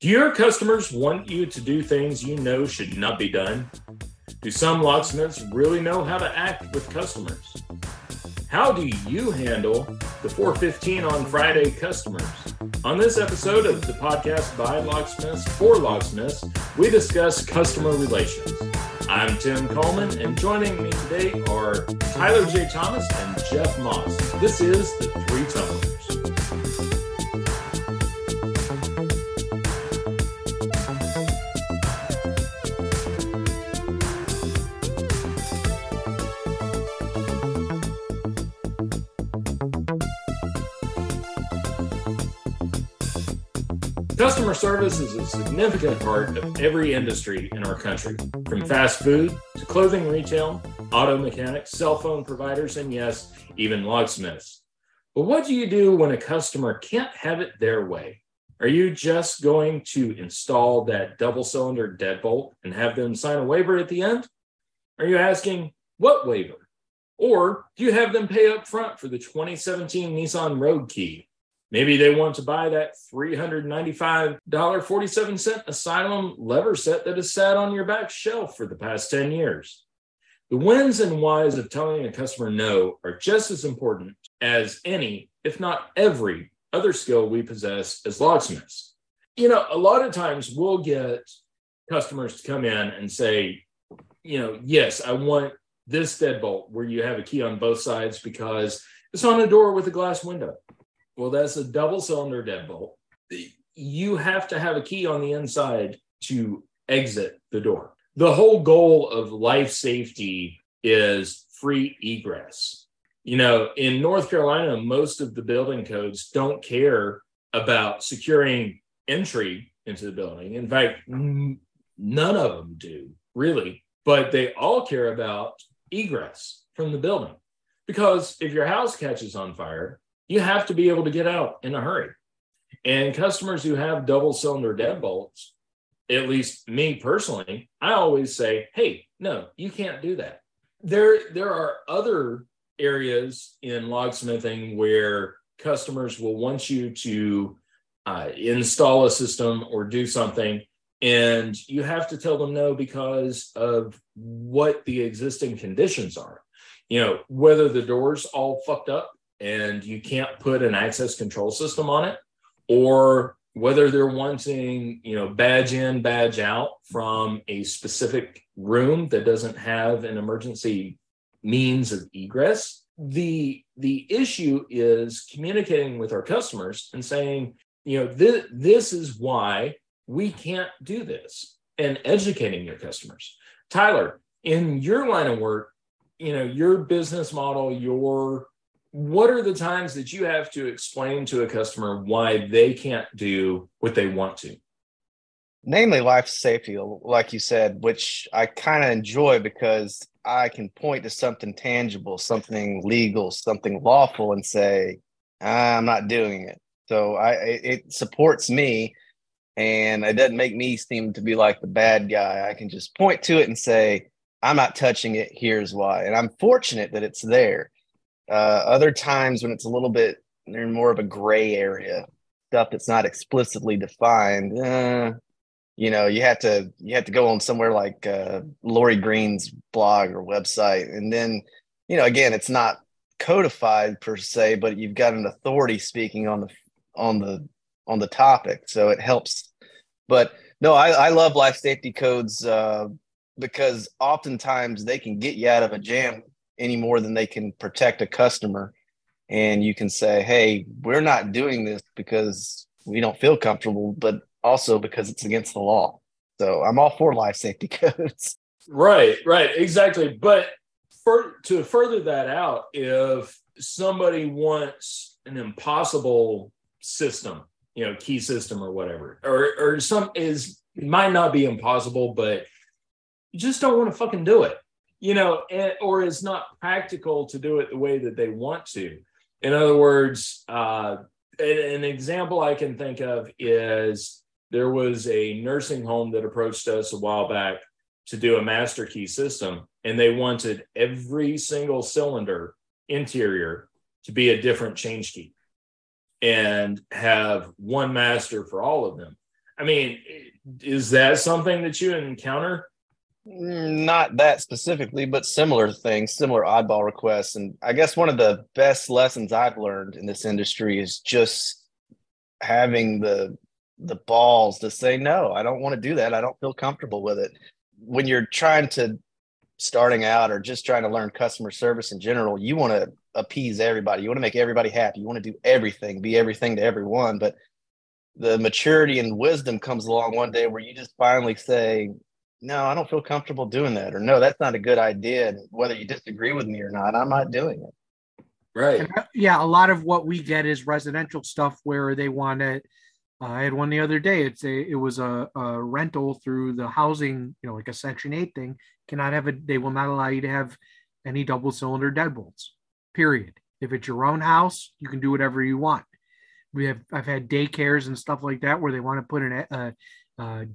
Do your customers want you to do things you know should not be done? Do some locksmiths really know how to act with customers? How do you handle the 415 on Friday customers? On this episode of the podcast by Locksmiths for Locksmiths, we discuss customer relations. I'm Tim Coleman, and joining me today are Tyler J. Thomas and Jeff Moss. This is the Three Tumblers. Customer service is a significant part of every industry in our country, from fast food to clothing retail, auto mechanics, cell phone providers, and yes, even locksmiths. But what do you do when a customer can't have it their way? Are you just going to install that double cylinder deadbolt and have them sign a waiver at the end? Are you asking, what waiver? Or do you have them pay up front for the 2017 Nissan Rogue Key Maybe they want to buy that $395.47 Asylum lever set that has sat on your back shelf for the past 10 years. The wins and whys of telling a customer no are just as important as any, if not every, other skill we possess as locksmiths. You know, a lot of times we'll get customers to come in and say, you know, yes, I want this deadbolt where you have a key on both sides because it's on a door with a glass window. Well, that's a double cylinder deadbolt. You have to have a key on the inside to exit the door. The whole goal of life safety is free egress. You know, in North Carolina, most of the building codes don't care about securing entry into the building. In fact, none of them do really, but they all care about egress from the building. Because if your house catches on fire, you have to be able to get out in a hurry. And customers who have double cylinder deadbolts, at least me personally, I always say, hey, no, you can't do that. There, there are other areas in locksmithing where customers will want you to uh, install a system or do something and you have to tell them no because of what the existing conditions are you know whether the doors all fucked up and you can't put an access control system on it or whether they're wanting you know badge in badge out from a specific room that doesn't have an emergency means of egress the the issue is communicating with our customers and saying you know this, this is why we can't do this and educating your customers. Tyler in your line of work you know your business model your what are the times that you have to explain to a customer why they can't do what they want to? Namely, life safety, like you said, which I kind of enjoy because I can point to something tangible, something legal, something lawful, and say, I'm not doing it. So I it supports me and it doesn't make me seem to be like the bad guy. I can just point to it and say, I'm not touching it. Here's why. And I'm fortunate that it's there. Uh, other times when it's a little bit they're more of a gray area, stuff that's not explicitly defined, uh, you know, you have to you have to go on somewhere like uh, Lori Greene's blog or website, and then you know, again, it's not codified per se, but you've got an authority speaking on the on the on the topic, so it helps. But no, I, I love life safety codes uh, because oftentimes they can get you out of a jam any more than they can protect a customer. And you can say, hey, we're not doing this because we don't feel comfortable, but also because it's against the law. So I'm all for life safety codes. Right, right, exactly. But for to further that out, if somebody wants an impossible system, you know, key system or whatever, or or some is might not be impossible, but you just don't want to fucking do it you know, and, or is not practical to do it the way that they want to. In other words, uh, an example I can think of is there was a nursing home that approached us a while back to do a master key system, and they wanted every single cylinder interior to be a different change key and have one master for all of them. I mean, is that something that you encounter? Mm, not that specifically, but similar things, similar oddball requests. And I guess one of the best lessons I've learned in this industry is just having the the balls to say no i don't want to do that. I don't feel comfortable with it. When you're trying to starting out or just trying to learn customer service in general you want to appease everybody. You want to make everybody happy. You want to do everything be everything to everyone. But the maturity and wisdom comes along one day where you just finally say no i don't feel comfortable doing that or no that's not a good idea and whether you disagree with me or not i'm not doing it right uh, yeah a lot of what we get is residential stuff where they want to uh, I had one the other day. It's a it was a, a, rental through the housing, you know, like a Section Eight thing. Cannot have a. They will not allow you to have any double cylinder deadbolts. Period. If it's your own house, you can do whatever you want. We have I've had daycares and stuff like that where they want to put an, a,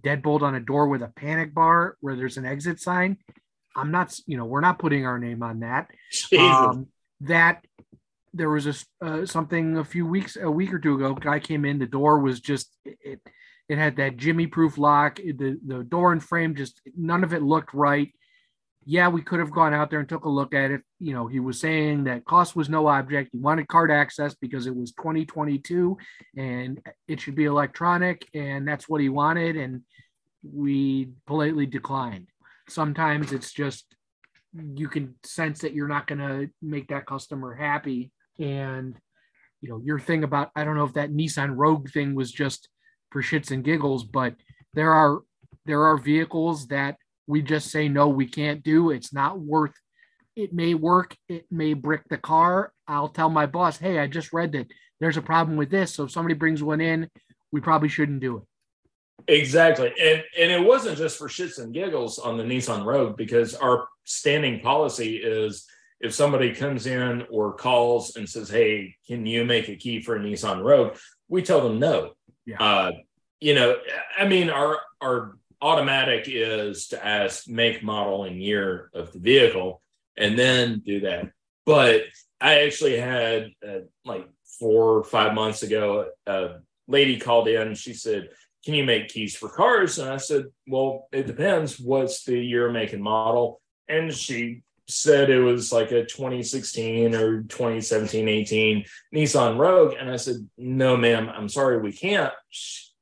deadbolt on a door with a panic bar where there's an exit sign. I'm not, you know, we're not putting our name on that. Um, that there was a uh, something a few weeks a week or two ago guy came in the door was just it it had that jimmy proof lock the the door and frame just none of it looked right yeah we could have gone out there and took a look at it. You know he was saying that cost was no object. He wanted card access because it was 2022 and it should be electronic and that's what he wanted and we politely declined. Sometimes it's just you can sense that you're not going to make that customer happy and you know your thing about i don't know if that nissan rogue thing was just for shits and giggles but there are there are vehicles that we just say no we can't do it's not worth it may work it may brick the car i'll tell my boss hey i just read that there's a problem with this so if somebody brings one in we probably shouldn't do it exactly and and it wasn't just for shits and giggles on the nissan rogue because our standing policy is if somebody comes in or calls and says, "Hey, can you make a key for a Nissan Rogue?" we tell them no. Yeah. Uh, you know, I mean, our our automatic is to ask make, model, and year of the vehicle, and then do that. But I actually had uh, like four or five months ago, a lady called in. And She said, "Can you make keys for cars?" And I said, "Well, it depends. What's the year, make, and model?" And she said it was like a 2016 or 2017 18 Nissan Rogue and I said no ma'am I'm sorry we can't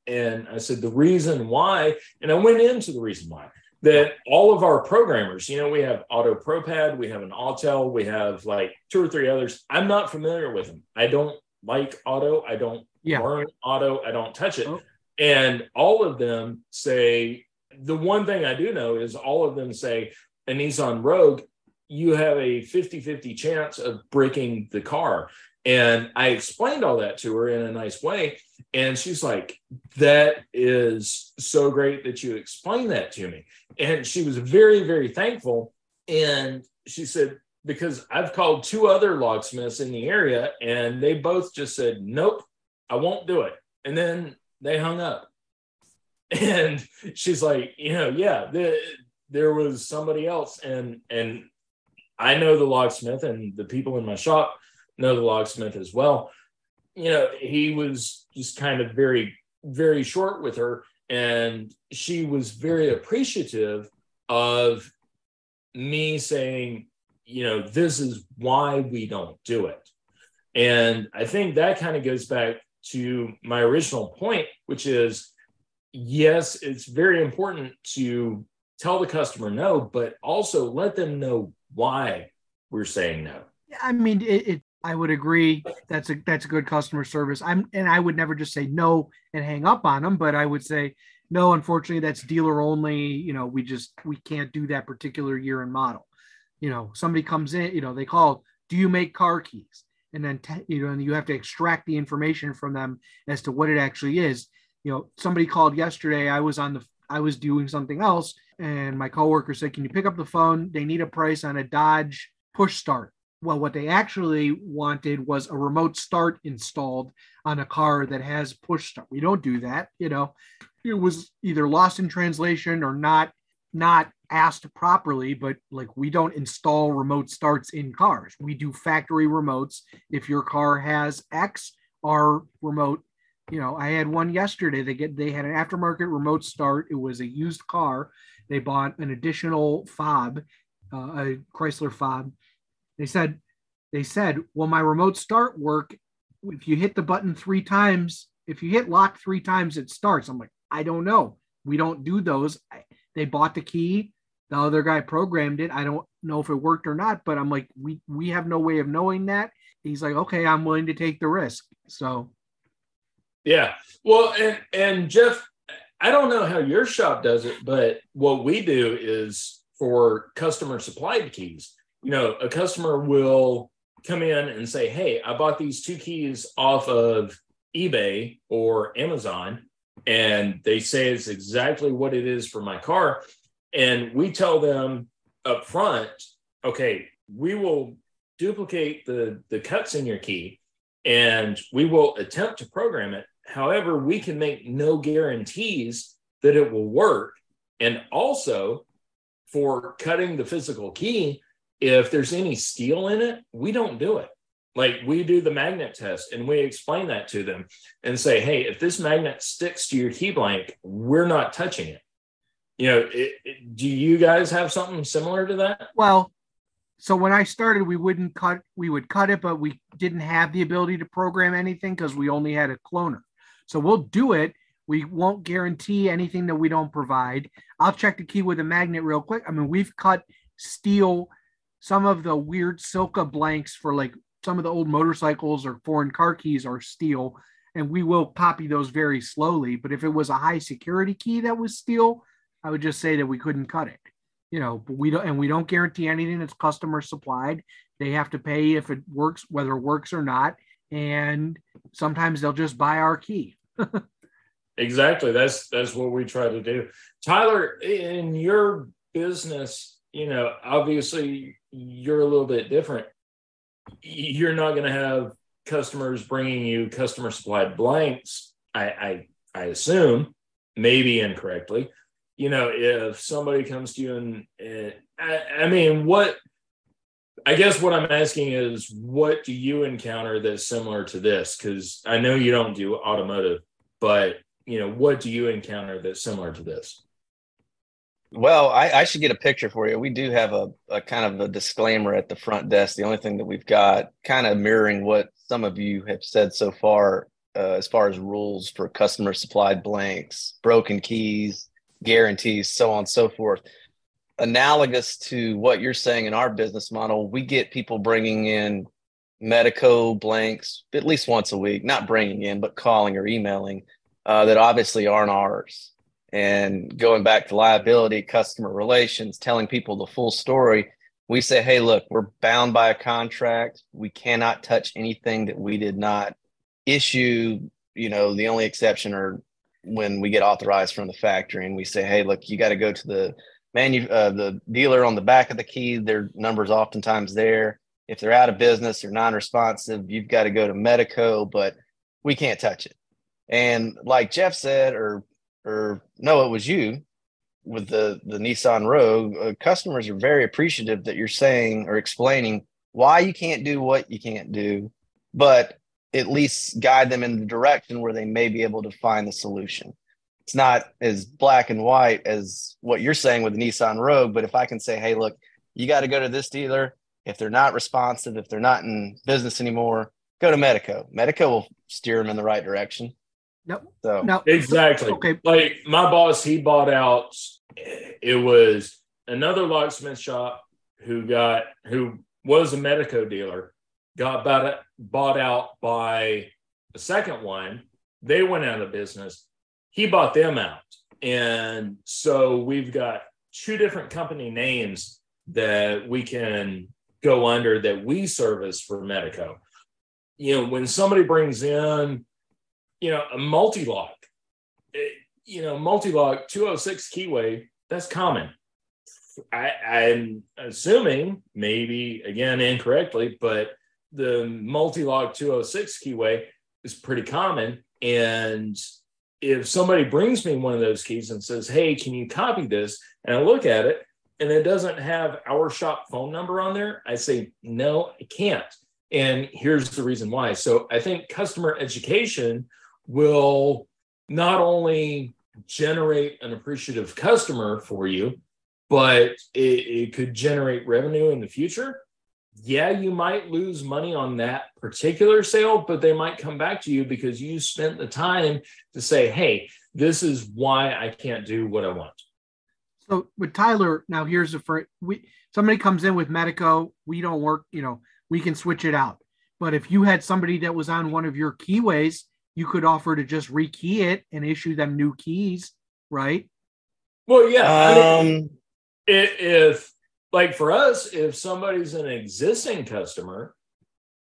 and I said the reason why and I went into the reason why that all of our programmers you know we have Auto ProPad we have an Autel we have like two or three others I'm not familiar with them I don't like auto I don't yeah. learn auto I don't touch it oh. and all of them say the one thing I do know is all of them say a Nissan Rogue you have a 50 50 chance of breaking the car. And I explained all that to her in a nice way. And she's like, That is so great that you explained that to me. And she was very, very thankful. And she said, Because I've called two other locksmiths in the area and they both just said, Nope, I won't do it. And then they hung up. And she's like, You know, yeah, the, there was somebody else. And, and I know the locksmith, and the people in my shop know the locksmith as well. You know, he was just kind of very, very short with her, and she was very appreciative of me saying, you know, this is why we don't do it. And I think that kind of goes back to my original point, which is yes, it's very important to tell the customer no, but also let them know why we're saying no. I mean, it, it, I would agree. That's a that's a good customer service. I'm and I would never just say no and hang up on them, but I would say no. Unfortunately, that's dealer only. You know, we just we can't do that particular year and model. You know, somebody comes in. You know, they call. Do you make car keys? And then you know, and you have to extract the information from them as to what it actually is. You know, somebody called yesterday. I was on the I was doing something else, and my coworker said, "Can you pick up the phone? They need a price on a Dodge push start." Well, what they actually wanted was a remote start installed on a car that has push start. We don't do that, you know. It was either lost in translation or not not asked properly, but like we don't install remote starts in cars. We do factory remotes. If your car has X, our remote you know, I had one yesterday. They get they had an aftermarket remote start. It was a used car. They bought an additional fob, uh, a Chrysler fob. They said, they said, well, my remote start work. If you hit the button three times, if you hit lock three times, it starts. I'm like, I don't know. We don't do those. They bought the key. The other guy programmed it. I don't know if it worked or not, but I'm like, we we have no way of knowing that. He's like, okay, I'm willing to take the risk. So yeah. Well, and and Jeff, I don't know how your shop does it, but what we do is for customer supplied keys. You know, a customer will come in and say, "Hey, I bought these two keys off of eBay or Amazon." And they say it's exactly what it is for my car. And we tell them up front, okay, we will duplicate the, the cuts in your key and we will attempt to program it However, we can make no guarantees that it will work. And also, for cutting the physical key, if there's any steel in it, we don't do it. Like we do the magnet test and we explain that to them and say, hey, if this magnet sticks to your key blank, we're not touching it. You know, it, it, do you guys have something similar to that? Well, so when I started, we wouldn't cut, we would cut it, but we didn't have the ability to program anything because we only had a cloner. So we'll do it. We won't guarantee anything that we don't provide. I'll check the key with a magnet real quick. I mean, we've cut steel, some of the weird Silca blanks for like some of the old motorcycles or foreign car keys are steel, and we will copy those very slowly. But if it was a high security key that was steel, I would just say that we couldn't cut it. You know, but we don't, and we don't guarantee anything that's customer supplied. They have to pay if it works, whether it works or not and sometimes they'll just buy our key. exactly. That's that's what we try to do. Tyler, in your business, you know, obviously you're a little bit different. You're not going to have customers bringing you customer supplied blanks. I, I I assume, maybe incorrectly. You know, if somebody comes to you and, I, I mean, what I guess what I'm asking is, what do you encounter that's similar to this? Because I know you don't do automotive, but you know, what do you encounter that's similar to this? Well, I, I should get a picture for you. We do have a, a kind of a disclaimer at the front desk. The only thing that we've got, kind of mirroring what some of you have said so far, uh, as far as rules for customer supplied blanks, broken keys, guarantees, so on and so forth analogous to what you're saying in our business model, we get people bringing in Medeco blanks at least once a week, not bringing in, but calling or emailing uh, that obviously aren't ours. And going back to liability, customer relations, telling people the full story, we say, hey, look, we're bound by a contract. We cannot touch anything that we did not issue. You know, the only exception are when we get authorized from the factory and we say, hey, look, you got to go to the manu- uh, the dealer on the back of the key, their numbers oftentimes there. If they're out of business or non-responsive, you've got to go to Medeco, but we can't touch it. And like Jeff said, or or no, it was you with the the Nissan Rogue. Uh, customers are very appreciative that you're saying or explaining why you can't do what you can't do, but at least guide them in the direction where they may be able to find the solution it's not as black and white as what you're saying with the Nissan Rogue. But if I can say, hey, look, you got to go to this dealer. If they're not responsive, if they're not in business anymore, go to Medeco. Medeco will steer them in the right direction. Nope. So no. exactly. Okay. Like my boss, he bought out. It was another locksmith shop who got who was a Medeco dealer, got bought bought out by a second one. They went out of business he bought them out. And so we've got two different company names that we can go under that we service for Medeco. You know, when somebody brings in, you know, a Mul-T-Lock, eh, you know, Mul-T-Lock 206 keyway, that's common. I, I'm assuming, maybe again incorrectly, but the Mul-T-Lock 206 keyway is pretty common. And if somebody brings me one of those keys and says, Hey, can you copy this? And I look at it and it doesn't have our shop phone number on there, I say, No, I can't. And here's the reason why. So I think customer education will not only generate an appreciative customer for you, but it, it could generate revenue in the future. Yeah, you might lose money on that particular sale, but they might come back to you because you spent the time to say, hey, this is why I can't do what I want. So with Tyler, now here's the first we somebody comes in with Medeco, we don't work, you know, we can switch it out. But if you had somebody that was on one of your keyways, you could offer to just rekey it and issue them new keys, right? Well, yeah. I Um, mean, i- if, like for us, if somebody's an existing customer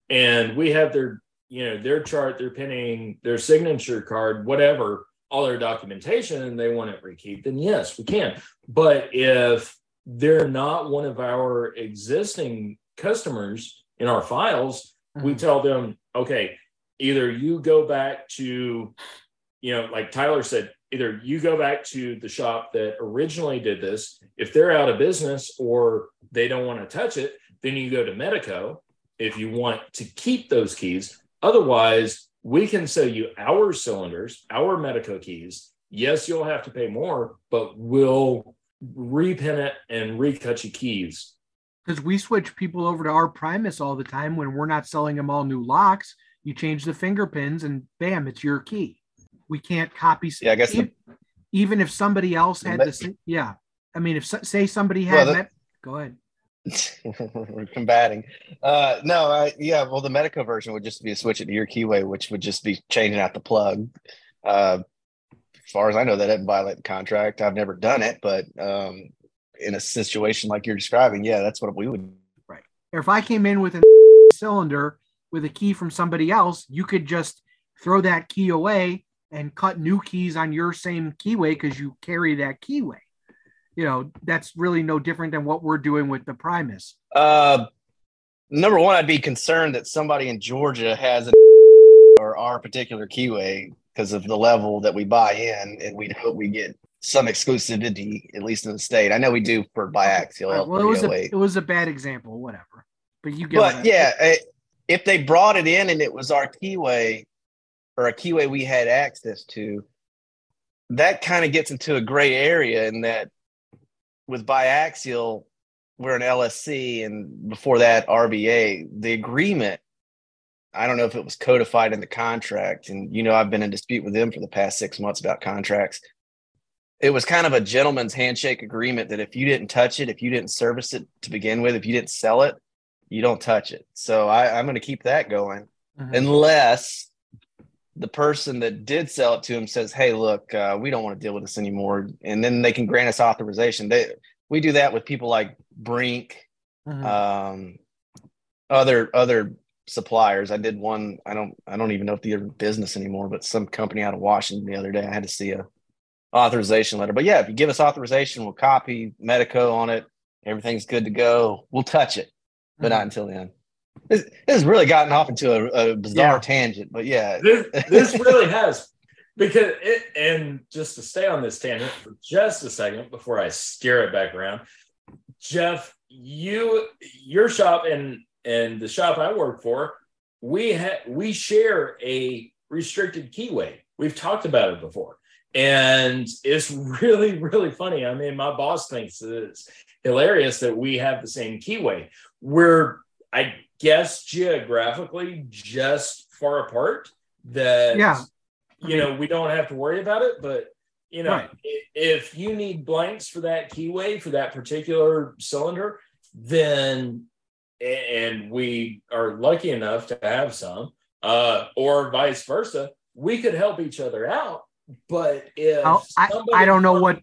and we have their, you know, their chart, their pinning, their signature card, whatever, all their documentation, and they want it rekeyed, then yes, we can. But if they're not one of our existing customers in our files, we Mhm. tell them, okay, either you go back to, you know, like Tyler said, either you go back to the shop that originally did this. If they're out of business or they don't want to touch it, then you go to Medeco if you want to keep those keys. Otherwise, we can sell you our cylinders, our Medeco keys. Yes, you'll have to pay more, but we'll repin it and recut your keys. because we switch people over to our Primus all the time when we're not selling them all new locks. You change the finger pins and bam, it's your key. We can't copy. Yeah, I guess the- e- even if somebody else had the same, yeah. I mean, if say somebody Well, had, the- met, go ahead. we're combating. Uh, no, I, yeah. Well, the Medeco version would just be a switch it to your keyway, which would just be changing out the plug. Uh, as far as I know, that doesn't violate the contract. I've never done it, but um, in a situation like you're describing, yeah, that's what we would. Or if I came in with a cylinder with a key from somebody else, you could just throw that key away and cut new keys on your same keyway because you carry that keyway. You know, that's really no different than what we're doing with the Primus. Uh, number one, I'd be concerned that somebody in Georgia has an or our particular keyway because of the level that we buy in, and we'd hope we get some exclusivity, at least in the state. I know we do for biaxial. Right, well, it was a L308. it was a bad example, whatever. But you get But yeah, eh, if they brought it in and it was our keyway or a keyway we had access to, that kind of gets into a gray area in that with biaxial, we're an LSC and before that RBA, the agreement. I don't know if it was codified in the contract, and you know I've been in dispute with them for the past six months about contracts. It was kind of a gentleman's handshake agreement that if you didn't touch it, if you didn't service it to begin with, if you didn't sell it, you don't touch it. So I, I'm going to keep that going Mhm. unless the person that did sell it to him says, "Hey, look, uh, we don't want to deal with this anymore," and then they can grant us authorization. They we do that with people like Brink, Mhm. um, other other suppliers. I did one. I don't I don't even know if they're in business anymore, but some company out of Washington the other day. I had to see a authorization letter. But yeah, if you give us authorization, we'll copy Medeco on it. Everything's good to go. We'll touch it, but not mm-hmm. until then. This, this has really gotten off into a, a bizarre Yeah. tangent, but yeah, this, this really has because it and just to stay on this tangent for just a second before I steer it back around, Jeff, you your shop and and the shop I work for, we have we share a restricted keyway. We've talked about it before. And it's really, really funny. I mean, my boss thinks it's hilarious that we have the same keyway. We're, I guess, geographically just far apart that Yeah. you know we don't have to worry about it but you know Right. if you need blanks for that keyway for that particular cylinder then and we are lucky enough to have some uh or vice versa we could help each other out but if I, I don't know what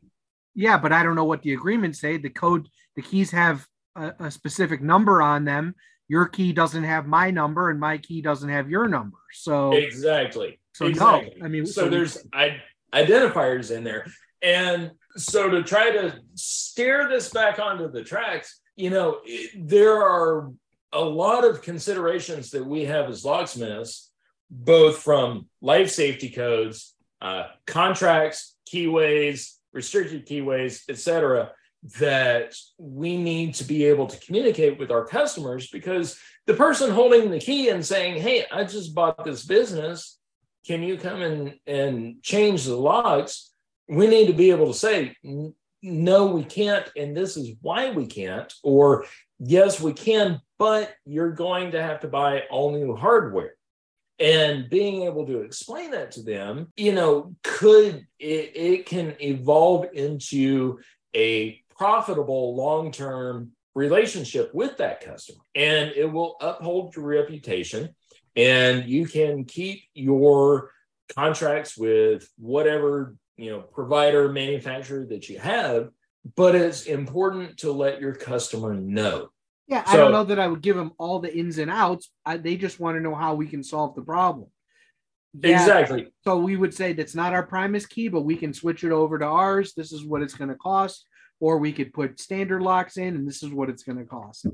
yeah but i don't know what the agreements say the code the keys have a, a specific number on them your key doesn't have my number and my key doesn't have your number. So exactly. so no i mean so, so there's I, identifiers in there. And so to try to steer this back onto the tracks you know it, there are a lot of considerations that we have as locksmiths both from life safety codes uh, contracts keyways restricted keyways etc that we need to be able to communicate with our customers because the person holding the key and saying hey i just bought this business can you come in and change the locks? We need to be able to say, no, we can't, and this is why we can't, or yes, we can, but you're going to have to buy all new hardware. And being able to explain that to them, you know, could it, it can evolve into a profitable long term relationship with that customer. And it will uphold your reputation and you can keep your contracts with whatever you know provider manufacturer that you have but it's important to let your customer know. Yeah so, i don't know that i would give them all the ins and outs. I, they just want to know how we can solve the problem. Yeah, exactly. so we would say that's not our primus key but we can switch it over to ours. This is what it's going to cost or we could put standard locks in and this is what it's going to cost.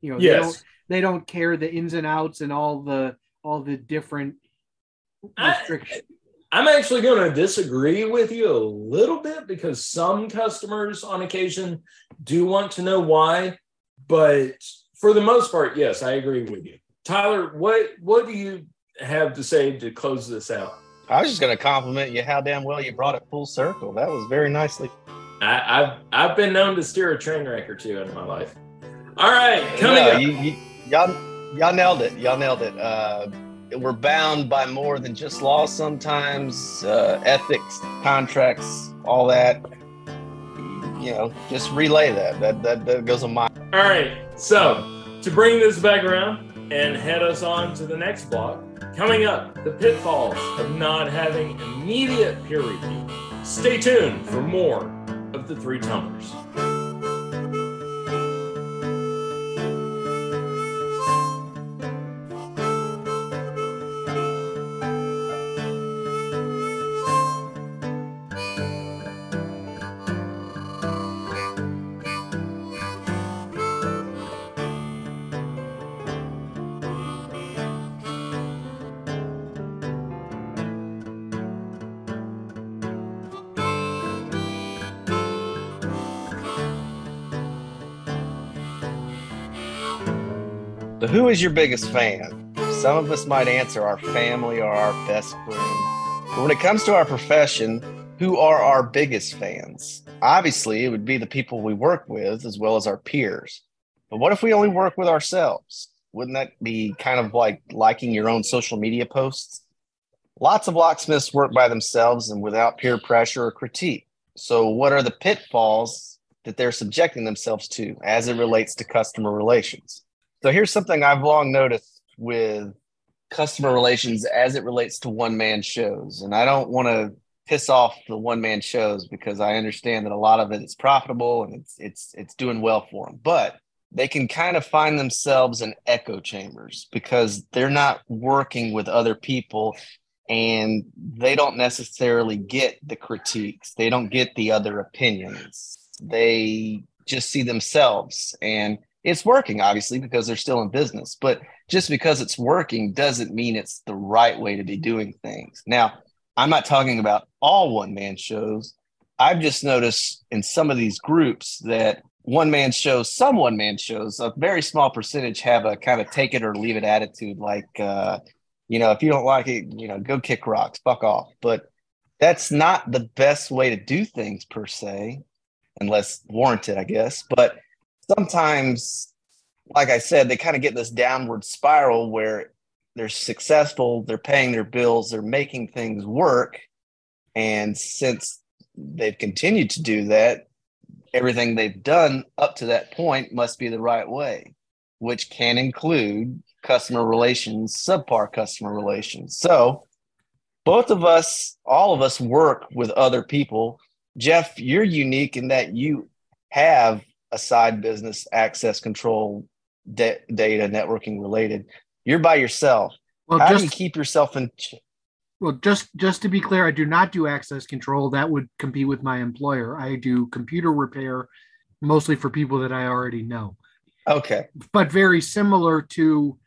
You know yes. they don't they don't care the ins and outs and all the all the different restrictions. I, i'm actually going to disagree with you a little bit because some customers on occasion do want to know why but for the most part yes i agree with you. Tyler what what do you have to say to close this out? I was just going to compliment you how damn well you brought it full circle. That was very nicely I, have I've been known to steer a train wreck or two in my life. All right, coming no, up. You, you, y'all, y'all nailed it. Y'all nailed it. Uh, we're bound by more than just law sometimes, uh, ethics, contracts, all that. You know, just relay that. That that, that goes a mile. All right. So to bring this back around and head us on to the next block, coming up, the pitfalls of not having immediate peer review. Stay tuned for more of the three tumblers. Who is your biggest fan? Some of us might answer our family or our best friend. But when it comes to our profession, who are our biggest fans? Obviously, it would be the people we work with as well as our peers. But what if we only work with ourselves? Wouldn't that be kind of like liking your own social media posts? Lots of locksmiths work by themselves and without peer pressure or critique. So, what are the pitfalls that they're subjecting themselves to as it relates to customer relations? So here's something I've long noticed with customer relations as it relates to one man shows. And I don't want to piss off the one man shows because I understand that a lot of it is profitable and it's it's it's doing well for them. But they can kind of find themselves in echo chambers because they're not working with other people and they don't necessarily get the critiques. They don't get the other opinions. They just see themselves and it's working obviously because they're still in business but just because it's working doesn't mean it's the right way to be doing things. Now i'm not talking about all one man shows. I've just noticed in some of these groups that one man shows some one man shows a very small percentage have a kind of take it or leave it attitude like uh you know if you don't like it you know go kick rocks fuck off. But that's not the best way to do things per se unless warranted i guess. But sometimes, like I said, they kind of get this downward spiral where they're successful, they're paying their bills, they're making things work. And since they've continued to do that, everything they've done up to that point must be the right way, which can include customer relations, subpar customer relations. So, both of us, all of us work with other people. Jeff, you're unique in that you have a side business access control de- data networking related you're by yourself. Well, how just, do you keep yourself in ch- well just just to be clear i do not do access control. That would compete with my employer. I do computer repair mostly for people that i already know. Okay. But very similar to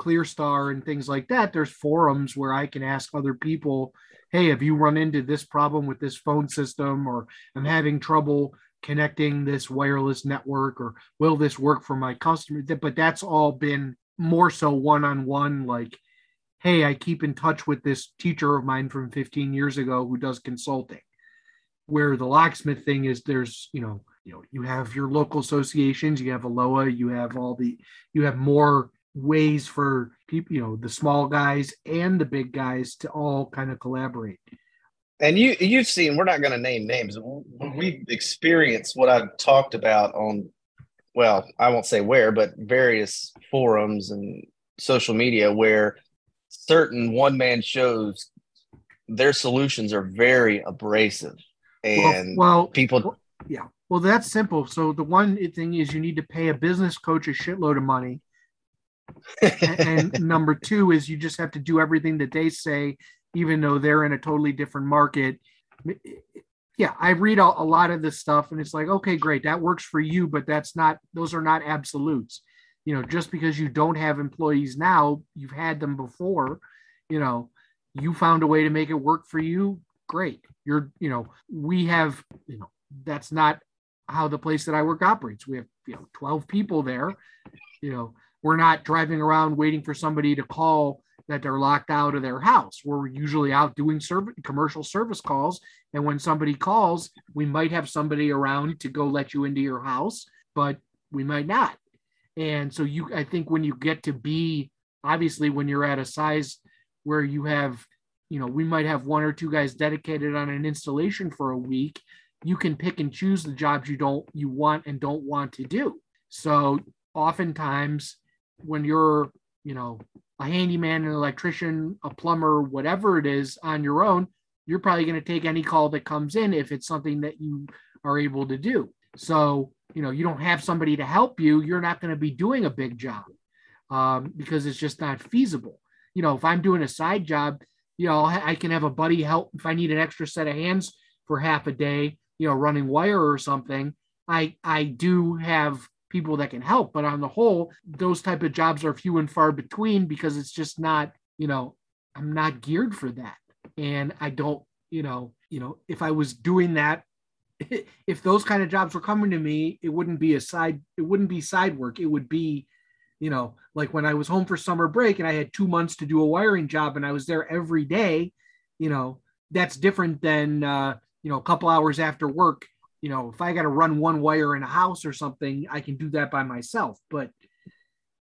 clearstar and things like that there's forums where i can ask other people hey have you run into this problem with this phone system or i'm having trouble connecting this wireless network or will this work for my customer but that's all been more so one-on-one like hey, I keep in touch with this teacher of mine from 15 years ago who does consulting. Where the locksmith thing is, there's, you know, you know, you have your local associations, you have ALOA, you have all the, you have more ways for people, you know, the small guys and the big guys to all kind of collaborate. And you you've seen we're not going to name names. Mm-hmm. We've experienced what I've talked about on well, I won't say where, but various forums and social media where certain one man shows their solutions are very abrasive. And well, well people yeah. Well that's simple. So the one thing is you need to pay a business coach a shitload of money. And, and number two is you just have to do everything that they say even though they're in a totally different market yeah i read a, a lot of this stuff and it's like okay great that works for you but that's not those are not absolutes. You know just because you don't have employees now you've had them before you know you found a way to make it work for you great. You're you know we have you know that's not how the place that i work operates. We have you know 12 people there. You know we're not driving around waiting for somebody to call that they're locked out of their house we're usually out doing service commercial service calls and when somebody calls we might have somebody around to go let you into your house but we might not and so you, I think when you get to be, obviously, when you're at a size where you have, you know, we might have one or two guys dedicated on an installation for a week, you can pick and choose the jobs you don't, you want and don't want to do. So oftentimes when you're, you know, a handyman, an electrician, a plumber, whatever it is on your own, you're probably going to take any call that comes in if it's something that you are able to do. So you know you don't have somebody to help you you're not going to be doing a big job um, because it's just not feasible you know if i'm doing a side job you know i can have a buddy help if i need an extra set of hands for half a day you know running wire or something i i do have people that can help but on the whole those type of jobs are few and far between because it's just not you know i'm not geared for that and i don't you know you know if i was doing that if those kind of jobs were coming to me, it wouldn't be a side, it wouldn't be side work. It would be, you know, like when I was home for summer break and I had two months to do a wiring job and I was there every day, you know, that's different than, uh, you know, a couple hours after work. You know, if I got to run one wire in a house or something, I can do that by myself. But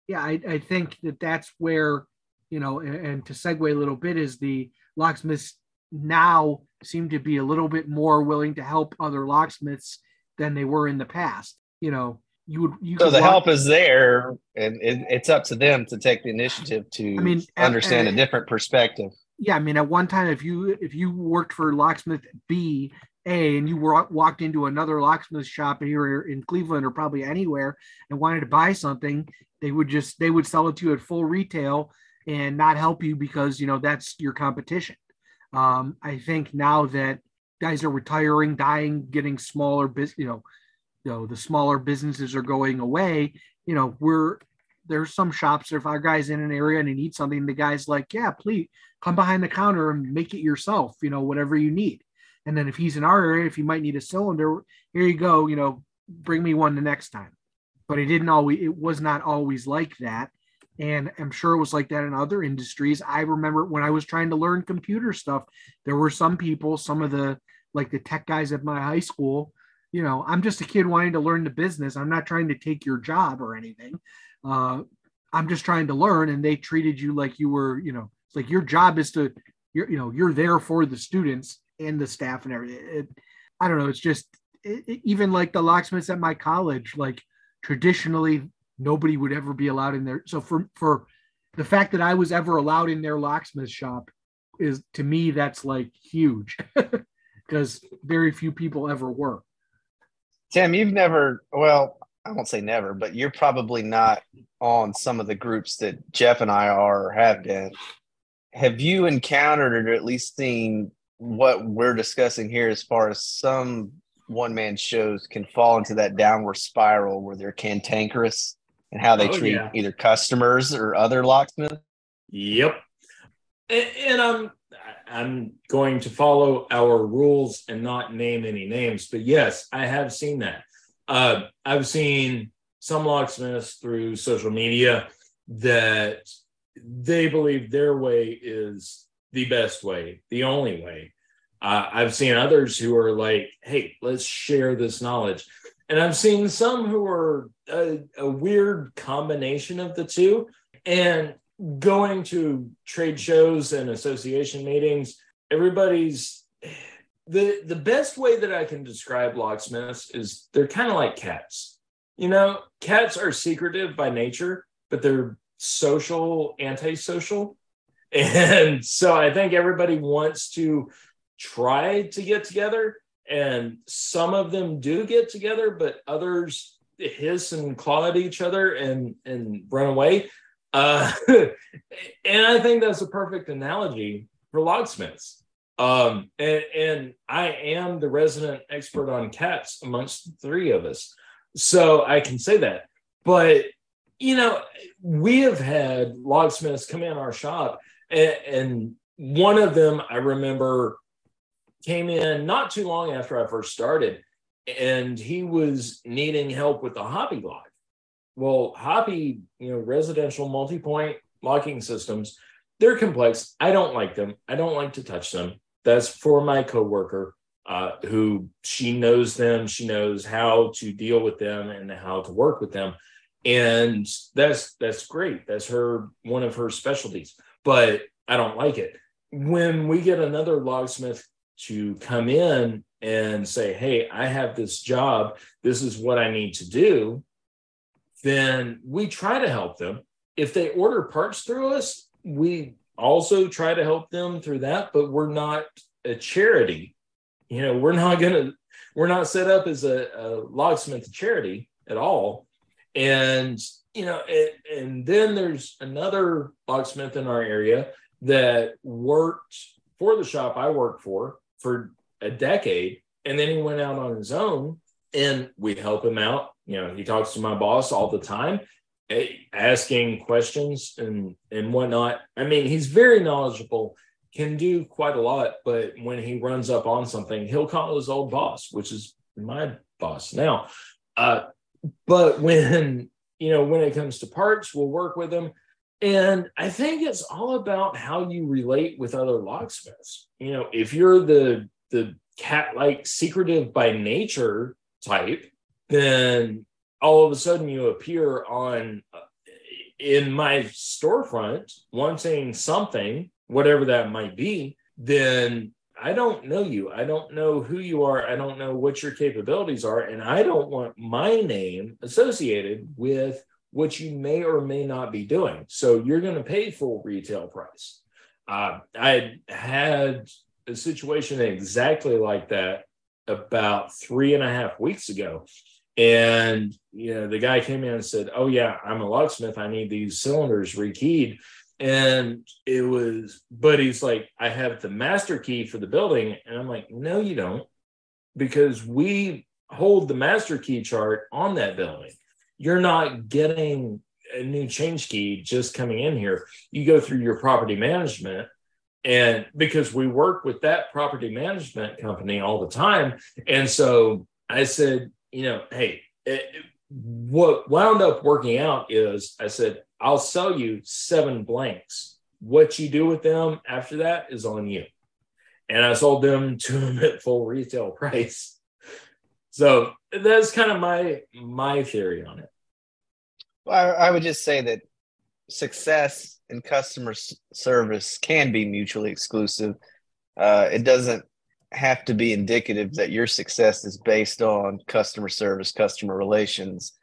yeah, I, I think that that's where, you know, and, and to segue a little bit is the locksmiths now seem to be a little bit more willing to help other locksmiths than they were in the past. You know, you would you so the help is there and it, it's up to them to take the initiative to I mean understand at, a different perspective. Yeah, I mean at one time if you if you worked for locksmith B a and you were, walked into another locksmith shop here in Cleveland or probably anywhere and wanted to buy something, they would just they would sell it to you at full retail and not help you because you know that's your competition. Um, I think now that guys are retiring, dying, getting smaller, business, you know, you know, the smaller businesses are going away. You know, we're there's some shops. If our guy's in an area and he needs something, the guy's like, "Yeah, please come behind the counter and make it yourself." You know, whatever you need. And then if he's in our area, if you might need a cylinder, here you go. You know, bring me one the next time. But it didn't always. It was not always like that. And I'm sure it was like that in other industries. I remember when I was trying to learn computer stuff, there were some people, some of the like the tech guys at my high school, you know, I'm just a kid wanting to learn the business. I'm not trying to take your job or anything. Uh, I'm just trying to learn. And they treated you like you were, you know, it's like your job is to, you're, you know, you're there for the students and the staff and everything. It, I don't know. It's just it, it, even like the locksmiths at my college, like traditionally nobody would ever be allowed in there. So for for the fact that I was ever allowed in their locksmith shop is to me that's like huge because very few people ever were. Tim, you've never well, I won't say never, but you're probably not on some of the groups that Jeff and I are or have been. Have you encountered or at least seen what we're discussing here as far as some one man shows can fall into that downward spiral where they're cantankerous and how they oh, treat yeah. either customers or other locksmiths. Yep. And, and I'm I'm going to follow our rules and not name any names, but yes, I have seen that. Uh, I've seen some locksmiths through social media that they believe their way is the best way, the only way. Uh, I've seen others who are like, hey, let's share this knowledge. And I've seen some who are a, a weird combination of the two. And going to trade shows and association meetings, everybody's the the best way that I can describe locksmiths is they're kind of like cats. You know, cats are secretive by nature, but they're social, antisocial. And so I think everybody wants to try to get together. And some of them do get together, but others hiss and claw at each other and, and run away. Uh, and I think that's a perfect analogy for locksmiths. Um, and, and I am the resident expert on cats amongst the three of us. So I can say that. But, you know, we have had locksmiths come in our shop, and, and one of them I remember came in not too long after I first started, and he was needing help with the Hoppe lock. Well, Hoppe, you know, residential multi point locking systems, they're complex. I don't like them. I don't like to touch them. That's for my coworker uh, who she knows them. She knows how to deal with them and how to work with them. And that's that's great. That's her one of her specialties. But I don't like it. When we get another locksmith to come in and say, Hey, I have this job, this is what I need to do, then we try to help them. If they order parts through us, we also try to help them through that, but we're not a charity. You know, we're not going to, we're not set up as a, a locksmith charity at all. And, you know, it, and then there's another locksmith in our area that worked for the shop I work for for a decade. And then he went out on his own and we help him out. You know, he talks to my boss all the time, eh, asking questions and and whatnot. I mean, he's very knowledgeable, can do quite a lot, but when he runs up on something, he'll call his old boss, which is my boss now. Uh, but when you know when it comes to parts, we'll work with them. And I think it's all about how you relate with other locksmiths. You know, if you're the the cat like secretive by nature type, then all of a sudden you appear on uh, in my storefront wanting something, whatever that might be, then I don't know you. I don't know who you are. I don't know what your capabilities are. And I don't want my name associated with what you may or may not be doing. So you're going to pay full retail price. Uh, I had a situation exactly like that about three and a half weeks ago. And you know, the guy came in and said, Oh yeah, I'm a locksmith. I need these cylinders rekeyed. And it was, but he's like, I have the master key for the building. And I'm like, no, you don't, because we hold the master key chart on that building. You're not getting a new change key just coming in here. You go through your property management and because we work with that property management company all the time and so i said you know hey it, what wound up working out is i said i'll sell you seven blanks what you do with them after that is on you and i sold them to them at full retail price so that's kind of my my theory on it well, I, I would just say that success and customer service can be mutually exclusive. Uh, it doesn't have to be indicative that your success is based on customer service, customer relations.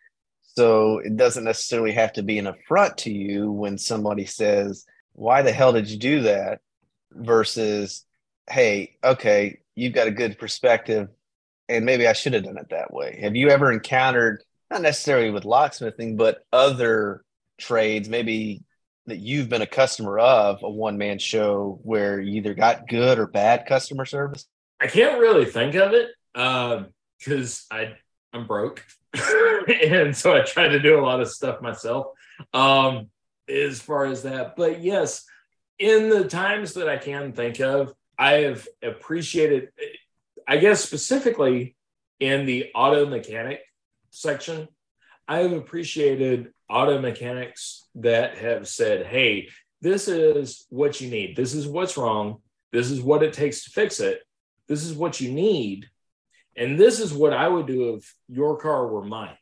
So it doesn't necessarily have to be an affront to you when somebody says, Why the hell did you do that? versus, Hey, okay, you've got a good perspective, and maybe I should have done it that way. Have you ever encountered, not necessarily with locksmithing, but other trades, maybe that you've been a customer of a one man show where you either got good or bad customer service? I can't really think of it because um, I I'm broke, and so I try to do a lot of stuff myself. Um, as far as that, but yes, in the times that I can think of, I have appreciated. I guess specifically in the auto mechanic section, I've appreciated auto mechanics that have said, hey, this is what you need. This is what's wrong. This is what it takes to fix it. This is what you need. And this is what I would do if your car were mine.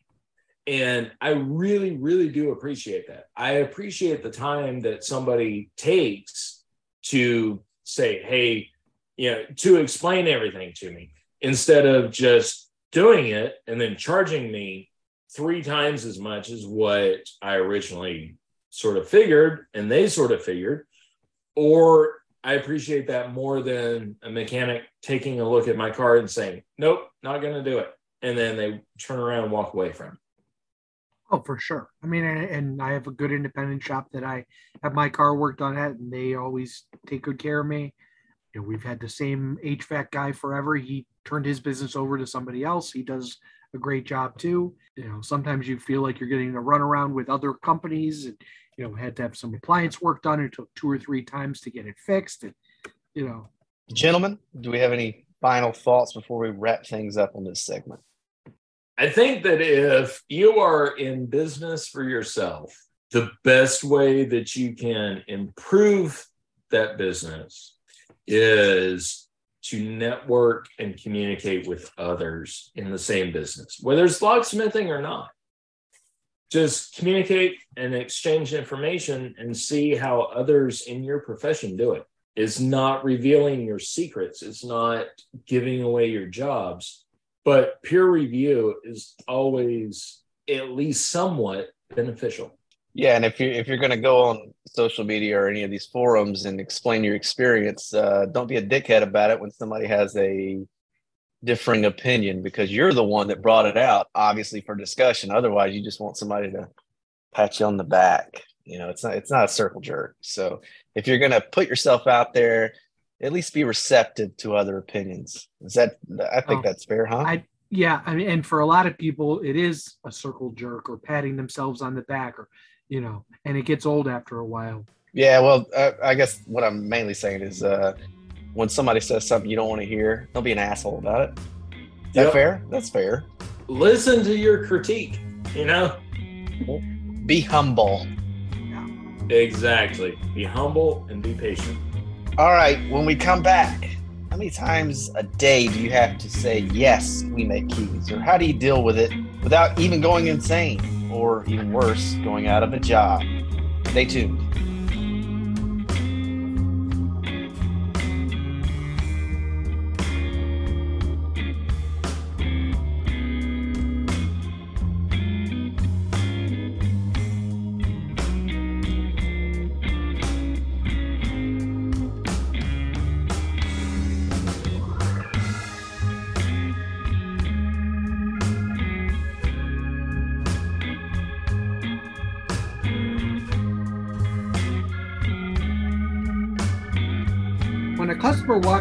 And I really, really do appreciate that. I appreciate the time that somebody takes to say, hey, you know, to explain everything to me instead of just doing it and then charging me three times as much as what I originally sort of figured and they sort of figured. Or I appreciate that more than a mechanic taking a look at my car and saying, nope, not going to do it. And then they turn around and walk away from it. Oh, for sure. I mean, and, I have a good independent shop that I have my car worked on at, and they always take good care of me. You know, we've had the same HVAC guy forever. He turned his business over to somebody else. He does a great job too. You know, sometimes you feel like you're getting a runaround with other companies, and you know, had to have some appliance work done. It took two or three times to get it fixed, and you know. Gentlemen, do we have any final thoughts before we wrap things up on this segment? I think that if you are in business for yourself, the best way that you can improve that business is to network and communicate with others in the same business, whether it's locksmithing or not. Just communicate and exchange information and see how others in your profession do it. It's not revealing your secrets, it's not giving away your jobs but peer review is always at least somewhat beneficial. Yeah, and if you if you're going to go on social media or any of these forums and explain your experience, uh, don't be a dickhead about it when somebody has a differing opinion because you're the one that brought it out, obviously for discussion. Otherwise, you just want somebody to pat you on the back. You know, it's not it's not a circle jerk. So if you're going to put yourself out there at least be receptive to other opinions. Is that I think oh, that's fair, huh? I yeah, I mean, and for a lot of people, it is a circle jerk or patting themselves on the back, or you know, and it gets old after a while. Yeah, well, uh, I guess what I'm mainly saying is uh, when somebody says something you don't want to hear, don't be an asshole about it. Is that fair? That's fair. Listen to your critique. You know, be humble. Exactly. Be humble and be patient. All right, when we come back, how many times a day do you have to say, yes, we make keys? Or how do you deal with it without even going insane? Or even worse, going out of a job? Stay tuned.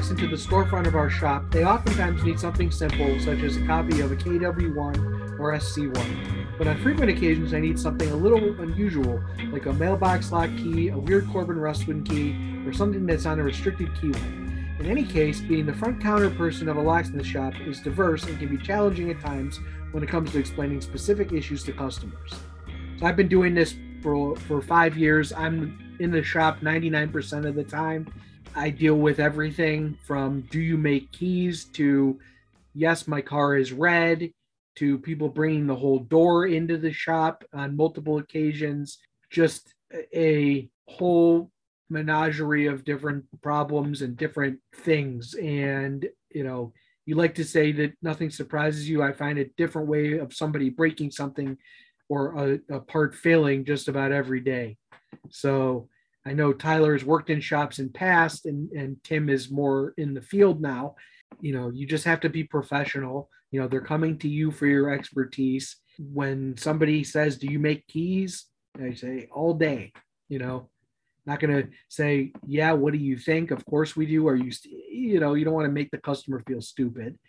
Into the storefront of our shop, they oftentimes need something simple, such as a copy of a KW1 or SC1. But on frequent occasions, I need something a little unusual, like a mailbox lock key, a weird Corbin Russwin key, or something that's on a restricted keyway. In any case, being the front counter person of a locksmith shop is diverse and can be challenging at times when it comes to explaining specific issues to customers. So I've been doing this for, for five years. I'm in the shop 99% of the time I deal with everything from do you make keys to yes, my car is red to people bringing the whole door into the shop on multiple occasions. Just a whole menagerie of different problems and different things. And, you know, you like to say that nothing surprises you. I find a different way of somebody breaking something or a, a part failing just about every day. So, I know Tyler has worked in shops in past and, and Tim is more in the field now. You know, you just have to be professional. You know, they're coming to you for your expertise. When somebody says, Do you make keys? I say, All day, you know, not going to say, Yeah, what do you think? Of course we do. Are you, st-? you know, you don't want to make the customer feel stupid.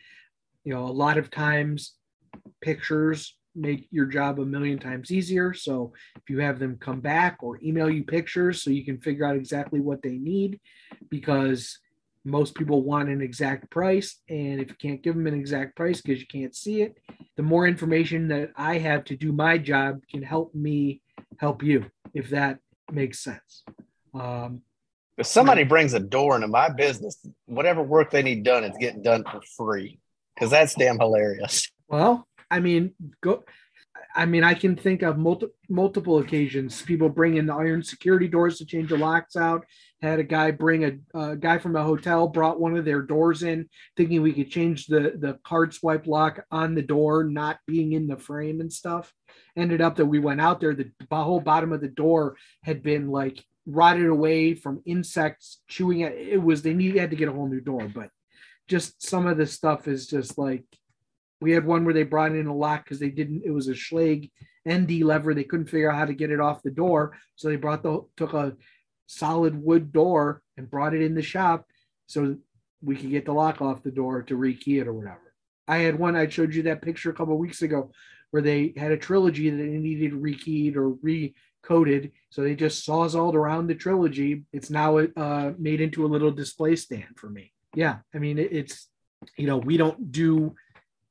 You know, a lot of times pictures make your job a million times easier. So if you have them come back or email you pictures so you can figure out exactly what they need, because most people want an exact price. And if you can't give them an exact price because you can't see it, the more information that I have to do my job can help me help you, if that makes sense. Um, if somebody brings a door into my business, whatever work they need done is getting done for free because that's damn hilarious. Well, I mean, go. I mean, I can think of multi- multiple occasions. People bring in the iron security doors to change the locks out. Had a guy bring a, a guy from a hotel brought one of their doors in, thinking we could change the the card swipe lock on the door, not being in the frame and stuff. Ended up that we went out there. The whole bottom of the door had been like rotted away from insects chewing it. It was they needed had to get a whole new door, but just some of this stuff is just like we had one where they brought in a lock because they didn't. It was a Schlage ND lever. They couldn't figure out how to get it off the door, so they brought the took a solid wood door and brought it in the shop so we could get the lock off the door to rekey it or whatever. I had one. I showed you that picture a couple weeks ago where they had a trilogy that needed rekeyed or recoded. So they just sawzalled around the trilogy. It's now uh, made into a little display stand for me. Yeah, I mean it's you know we don't do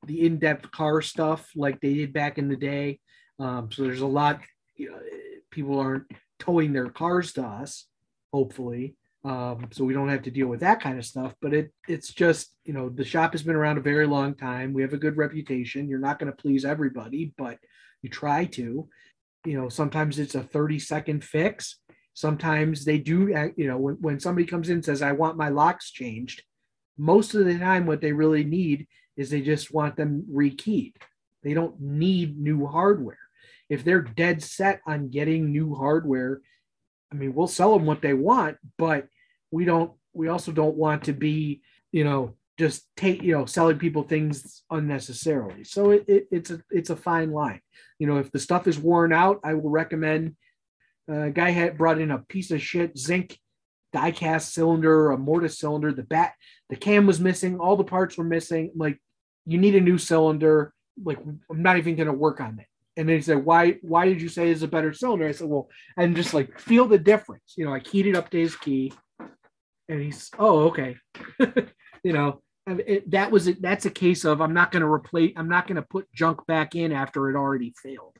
the in-depth car stuff like they did back in the day. Um, so there's a lot. You know, people aren't towing their cars to us, hopefully. Um, so we don't have to deal with that kind of stuff. But it it's just you know the shop has been around a very long time. We have a good reputation. You're not going to please everybody, but you try to. You know, sometimes it's a 30 second fix. Sometimes they do. You know, when when somebody comes in and says, "I want my locks changed," most of the time, what they really need is they just want them rekeyed. They don't need new hardware. If they're dead set on getting new hardware, I mean, we'll sell them what they want, but we don't, we also don't want to be, you know, just take, you know, selling people things unnecessarily. So it, it, it's a, it's a fine line. You know, if the stuff is worn out, I will recommend uh, a guy had brought in a piece of shit zinc die cast cylinder, a mortise cylinder. The bat, the cam was missing. All the parts were missing. like, you need a new cylinder. Like, I'm not even going to work on it. And they said, why, why did you say it's a better cylinder? I said, well, and just like feel the difference. You know, I keyed it up to his key and he's, oh, okay. you know, it, that was it. That's a case of I'm not going to replace, I'm not going to put junk back in after it already failed.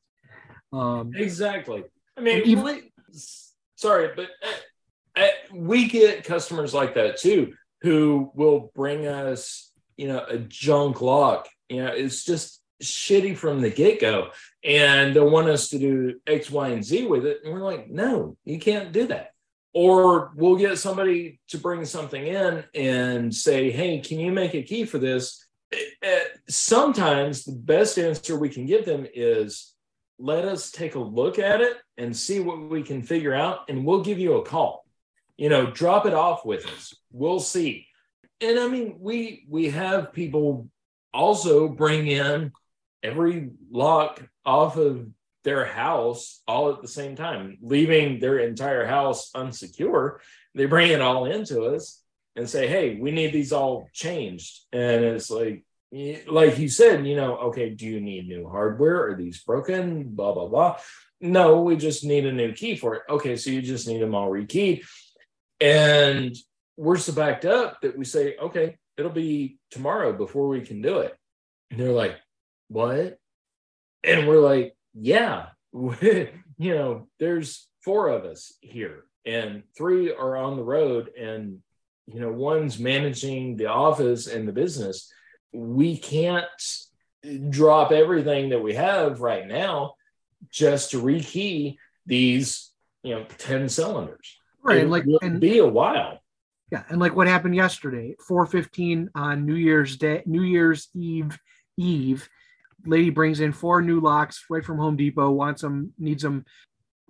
Um, exactly. I mean, even, we, sorry, but uh, uh, we get customers like that too, who will bring us you know, a junk lock. You know, it's just shitty from the get go. And they want us to do X, Y, and Z with it. And we're like, no, you can't do that. Or we'll get somebody to bring something in and say, hey, can you make a key for this? Eh, eh, sometimes the best answer we can give them is let us take a look at it and see what we can figure out, and we'll give you a call. You know, drop it off with us. We'll see and I mean, we we have people also bring in every lock off of their house all at the same time, leaving their entire house unsecure. They bring it all into us and say, "Hey, we need these all changed." And it's like, like you said, you know, okay, do you need new hardware? Are these broken? Blah blah blah. No, we just need a new key for it. Okay, so you just need them all rekeyed. And we're so backed up that we say, okay, it'll be tomorrow before we can do it. And they're like, what? And we're like, yeah, you know, there's four of us here and three are on the road and, you know, one's managing the office and the business. We can't drop everything that we have right now just to rekey these, you know, 10 cylinders. Right. It like, and be a while. Yeah, and like what happened yesterday, 4:15 on New Year's Day, New Year's Eve Eve, lady brings in four new locks right from Home Depot, wants them, needs them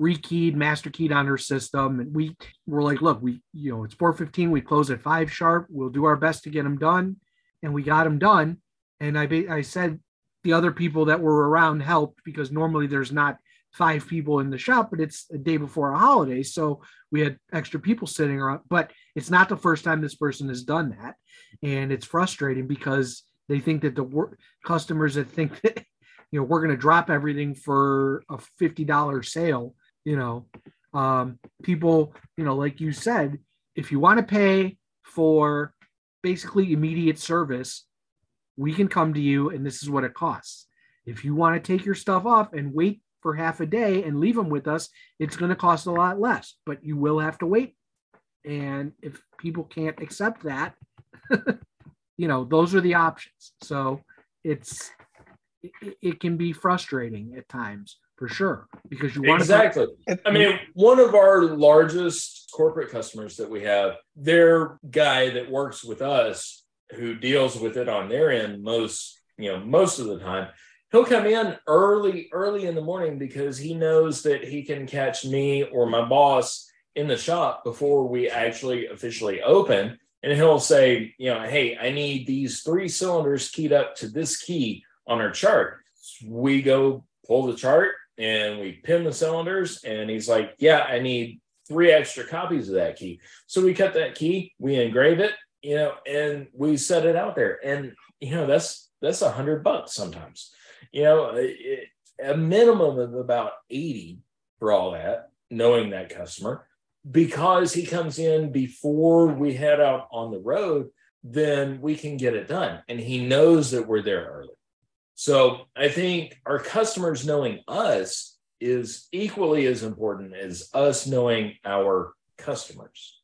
rekeyed, master keyed on her system. And we were like, look, we, you know, it's 4:15, we close at five sharp. We'll do our best to get them done. And we got them done. And I I said the other people that were around helped because normally there's not five people in the shop, but it's a day before a holiday. So we had extra people sitting around. But it's not the first time this person has done that. And it's frustrating because they think that the wor- customers that think that, you know, we're going to drop everything for a $50 sale, you know, um, people, you know, like you said, if you want to pay for basically immediate service, we can come to you and this is what it costs. if you want to take your stuff off and wait for half a day and leave them with us, it's going to cost a lot less, but you will have to wait. And if people can't accept that, you know, those are the options. So it's, it, it can be frustrating at times for sure because you want exactly. To, I mean, one of our largest corporate customers that we have, their guy that works with us who deals with it on their end most, you know, most of the time, he'll come in early, early in the morning because he knows that he can catch me or my boss in the shop before we actually officially open. And he'll say, you know, hey, I need these three cylinders keyed up to this key on our chart. We go pull the chart and we pin the cylinders. And he's like, yeah, I need three extra copies of that key. So we cut that key, we engrave it, you know, and we set it out there. And, you know, that's, that's a hundred bucks sometimes you know, it, a minimum of about 80 for all that, knowing that customer, because he comes in before we head out on the road, then we can get it done. And he knows that we're there early. So I think our customers knowing us is equally as important as us knowing our customers.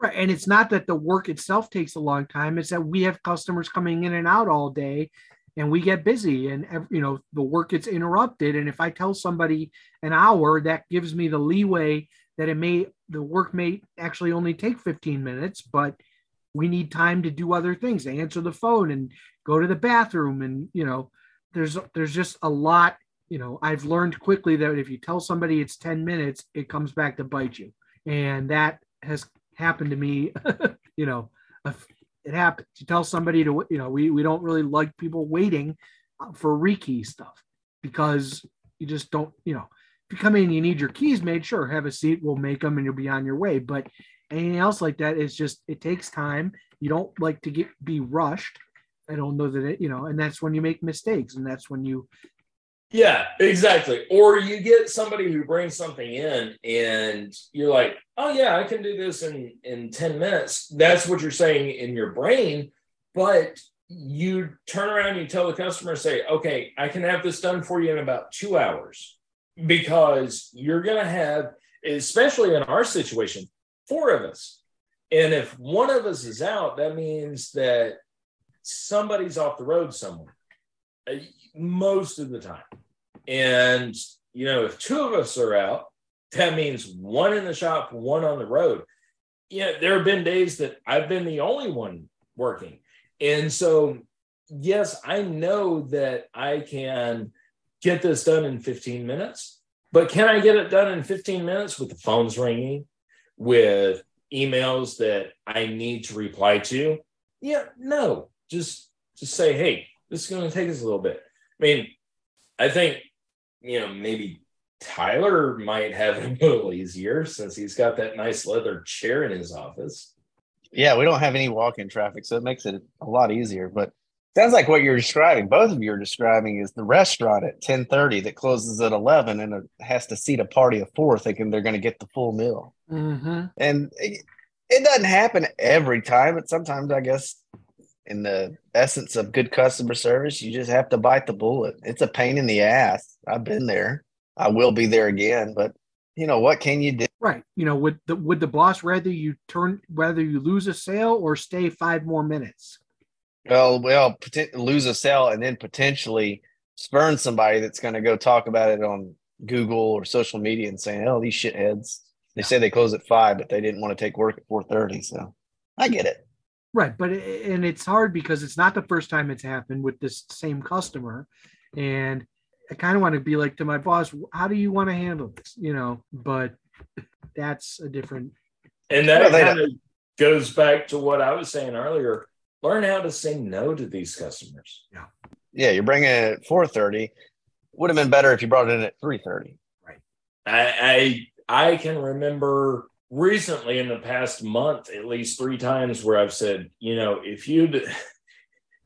Right. And it's not that the work itself takes a long time, it's that we have customers coming in and out all day and we get busy and you know the work gets interrupted. And if i tell somebody an hour that gives me the leeway that it may the work may actually only take 15 minutes but we need time to do other things to answer the phone and go to the bathroom. And you know there's there's just a lot you know i've learned quickly that if you tell somebody it's 10 minutes it comes back to bite you. And that has happened to me you know a, it happens. You tell somebody to, you know, we, we don't really like people waiting for rekey stuff because you just don't, you know, if you come in, you need your keys made, sure, have a seat, we'll make them and you'll be on your way. But anything else like that is just, it takes time. You don't like to get, be rushed. I don't know that it, you know, and that's when you make mistakes and that's when you yeah, exactly. Or you get somebody who brings something in and you're like, oh yeah, I can do this in in 10 minutes. That's what you're saying in your brain, but you turn around and you tell the customer say, "Okay, I can have this done for you in about 2 hours." Because you're going to have especially in our situation, four of us. And if one of us is out, that means that somebody's off the road somewhere Uh, most of the time. And, you know, if two of us are out, that means one in the shop, one on the road. Yeah, there have been days that I've been the only one working. And so, yes, I know that I can get this done in 15 minutes, but can I get it done in 15 minutes with the phones ringing, with emails that I need to reply to? Yeah, no. Just just say, hey, this is going to take us a little bit. I mean, I think, you know, maybe Tyler might have it a little easier since he's got that nice leather chair in his office. Yeah, we don't have any walk-in traffic, so it makes it a lot easier. But sounds like what you're describing, both of you are describing, is the restaurant at 10:30 that closes at 11 and has to seat a party of four, thinking they're going to get the full meal. Mm-hmm. And it, it doesn't happen every time, but sometimes I guess in the essence of good customer service, you just have to bite the bullet. It's a pain in the ass. I've been there. I will be there again, but you know what can you do? Right. You know, would the would the boss rather you turn whether you lose a sale or stay five more minutes? Well, well, lose a sale and then potentially spurn somebody that's going to go talk about it on Google or social media and saying, "Oh, these shitheads." They say they close at five, but they didn't want to take work at four thirty. So I get it. Right, but and it's hard because it's not the first time it's happened with this same customer, and I kind of want to be like to my boss, how do you want to handle this? You know, but that's a different. And that well, kind of goes back to what I was saying earlier. Learn how to say no to these customers. Yeah. Yeah, you're bringing it at 4:30. Would have been better if you brought it in at 3:30. Right. I I, I can remember recently in the past month at least three times where I've said, you know, if you'd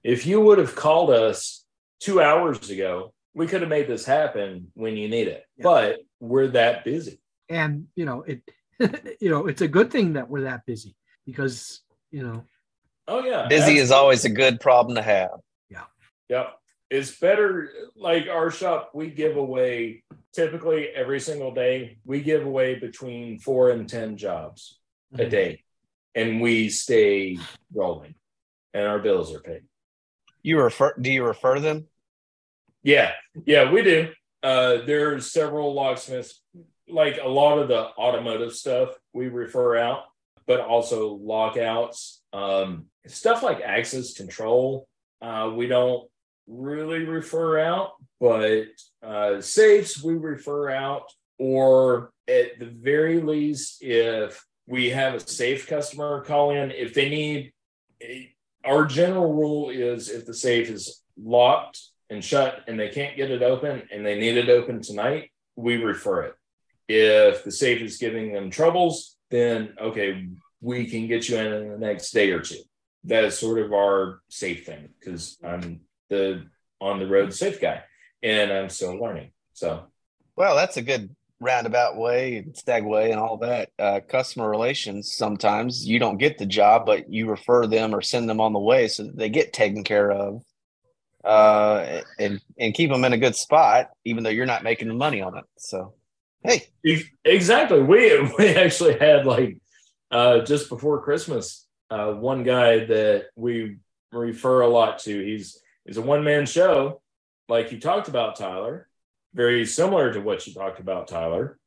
if you would have called us two hours ago, we could have made this happen when you need it. Yeah. But we're that busy. And you know, it you know, it's a good thing that we're that busy because, you know. Oh yeah. Busy is always a good problem to have. Yeah. Yep. it's better like our shop we give away typically every single day we give away between four and ten jobs a Mhm. day and we stay rolling and our bills are paid You refer? Do you refer them? yeah yeah we do uh there's several locksmiths like a lot of the automotive stuff we refer out but also lockouts um stuff like access control uh we don't really refer out but uh safes we refer out or at the very least if we have a safe customer call in if they need our general rule is if the safe is locked and shut and they can't get it open and they need it open tonight, we refer it. If the safe is giving them troubles, then okay, we can get you in in the next day or two. That is sort of our safe thing because I'm the on the road safe guy and I'm still learning. So Well, that's a good roundabout way and stag way and all that. Uh, customer relations, sometimes you don't get the job, but you refer them or send them on the way so that they get taken care of uh, and, and keep them in a good spot, even though you're not making the money on it. So, hey, Ex- Exactly. We we actually had like uh just before Christmas, uh one guy that we refer a lot to. He's he's a one man show, like you talked about, Tyler. Very similar to what you talked about, Tyler,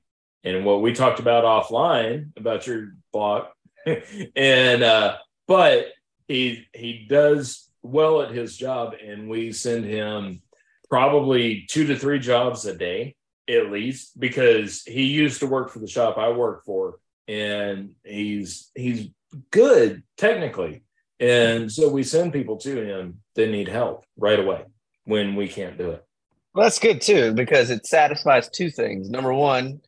and what we talked about offline about your block. and uh but he he does well at his job and we send him probably two to three jobs a day at least because he used to work for the shop I work for and he's he's good technically and so we send people to him that need help right away when we can't do it well, that's good too because it satisfies two things. Number one,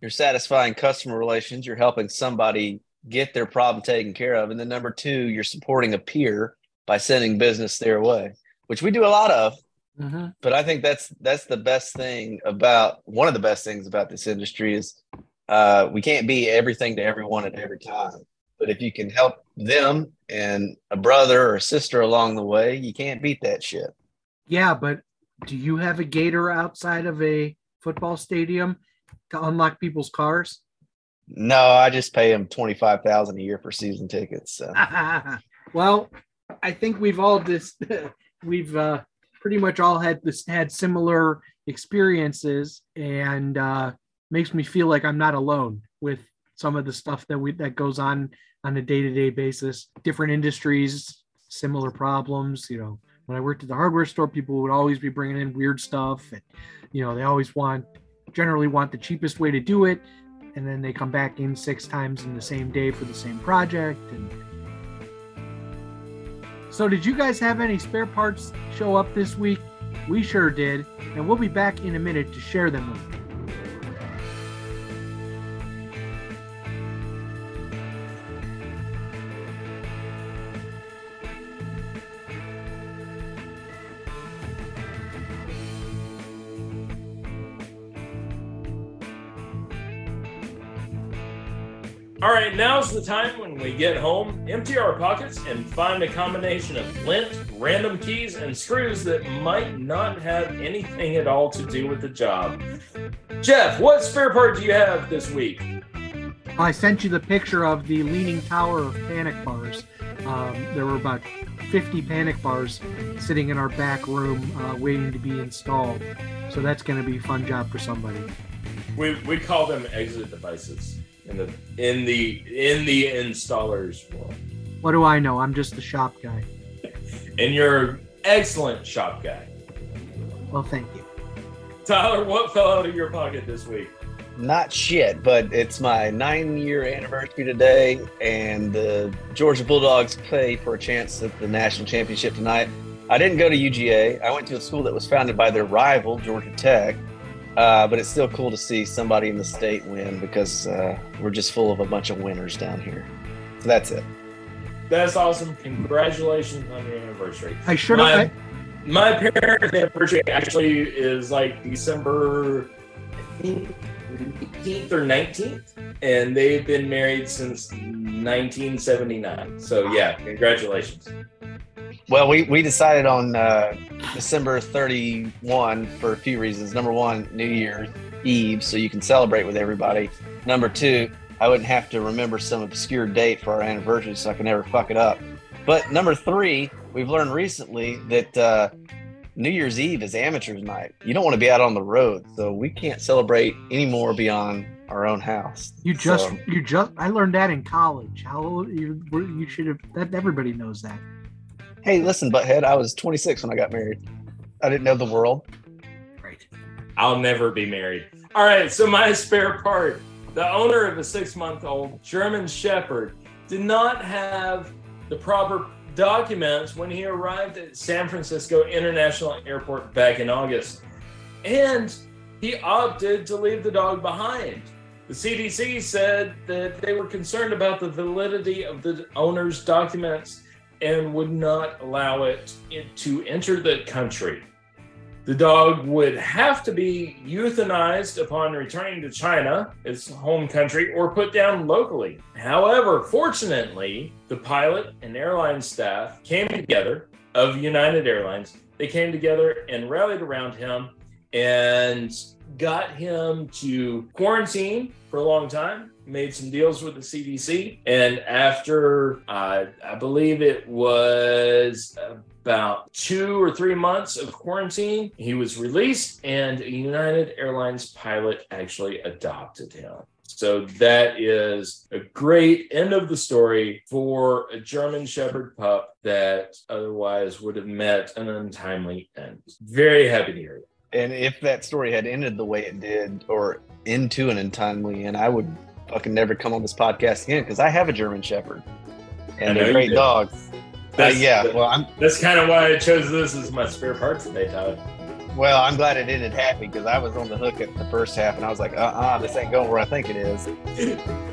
you're satisfying customer relations, you're helping somebody get their problem taken care of. And then number two, you're supporting a peer by sending business their way, which we do a lot of. Mhm. but I think that's that's the best thing about one of the best things about this industry is uh, we can't be everything to everyone at every time. But if you can help them and a brother or a sister along the way, you can't beat that shit. Yeah, but do you have a gator outside of a football stadium to unlock people's cars? No, I just pay them twenty five thousand a year for season tickets. So. well, I think we've all this we've uh, pretty much all had this had similar experiences, and uh, makes me feel like I'm not alone with some of the stuff that we that goes on on a day to day basis. Different industries, similar problems. You know, when I worked at the hardware store, people would always be bringing in weird stuff, and you know they always want generally want the cheapest way to do it and then they come back in six times in the same day for the same project and so did you guys have any spare parts show up this week we sure did and we'll be back in a minute to share them with you all right now's the time when we get home empty our pockets and find a combination of lint random keys and screws that might not have anything at all to do with the job. Jeff what spare part do you have this week? I sent you the picture of the leaning tower of panic bars. Um, there were about 50 panic bars sitting in our back room uh, waiting to be installed. So that's going to be a fun job for somebody. We we call them exit devices in the in the in the installers world. what do i know i'm just the shop guy And you're an excellent shop guy. well thank you Tyler, what fell out of your pocket this week? Not shit, but it's my nine year anniversary today, and the Georgia Bulldogs play for a chance at the national championship tonight. I didn't go to UGA. I went to a school that was founded by their rival, Georgia Tech. Uh, but it's still cool to see somebody in the state win because uh, we're just full of a bunch of winners down here. So that's it. That's awesome. Congratulations on your anniversary. i should My, have my parents' anniversary actually is like December think, 18th or 19th, and they've been married since 1979. So yeah, congratulations. Well, we, we decided on uh, December 31 for a few reasons. Number one, New Year's Eve, so you can celebrate with everybody. Number two, I wouldn't have to remember some obscure date for our anniversary, so I can never fuck it up. But number three, we've learned recently that uh, New Year's Eve is amateur's night. You don't want to be out on the road, so we can't celebrate anymore beyond our own house. You just, So- you just, I learned that in college. How you, you should have, that everybody knows that. Hey, listen, butthead, I was 26 when I got married. I didn't know the world. Right. I'll never be married. All right, so my spare part. The owner of a six month old German Shepherd did not have the proper documents when he arrived at San Francisco International Airport back in August. And he opted to leave the dog behind. The CDC said that they were concerned about the validity of the owner's documents and would not allow it to enter the country. The dog would have to be euthanized upon returning to China, its home country, or put down locally. However, fortunately, the pilot and airline staff came together of United Airlines. They came together and rallied around him and got him to quarantine for a long time, made some deals with the CDC. And after, uh, I believe it was about two or three months of quarantine, he was released, and a United Airlines pilot actually adopted him. So that is a great end of the story for a German Shepherd pup that otherwise would have met an untimely end. Very happy to hear it. And if that story had ended the way it did, or into an untimely end, I would fucking never come on this podcast again because I have a German Shepherd, and they're great do. Uh, That's- yeah, well, I'm That's kind of why I chose this as my spare part today, Todd. well, I'm glad it ended happy because I was on the hook at the first half, and I was like, uh, uh this ain't going where I think it is.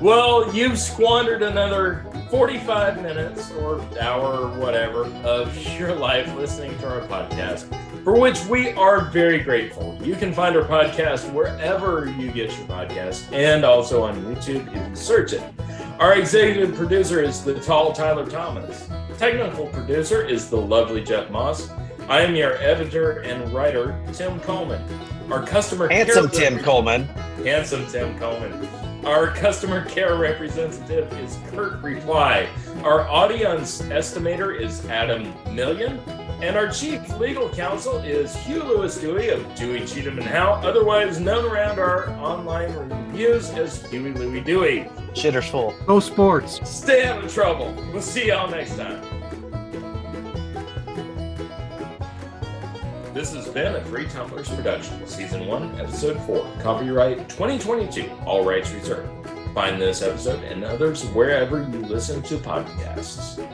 Well, you've squandered another 45 minutes or hour or whatever of your life listening to our podcast, for which we are very grateful. You can find our podcast wherever you get your podcast and also on YouTube if you search it. Our executive producer is the tall Tyler Thomas. Technical producer is the lovely Jeff Moss. I am your editor and writer, Tim Coleman. Our customer care Handsome Tim Coleman. Handsome Tim Coleman. Our customer care representative is Kurt Reply. Our audience estimator is Adam Million. And our chief legal counsel is Hugh Lewis Dewey of Dewey Cheatham and Howe, otherwise known around our online reviews as Huey Louie Dewey. Shitter's full. Go sports. Stay out of trouble. We'll see y'all next time. This has been a Three Tumblers production, Season 1, Episode 4, Copyright 2022, all rights reserved. Find this episode and others wherever you listen to podcasts.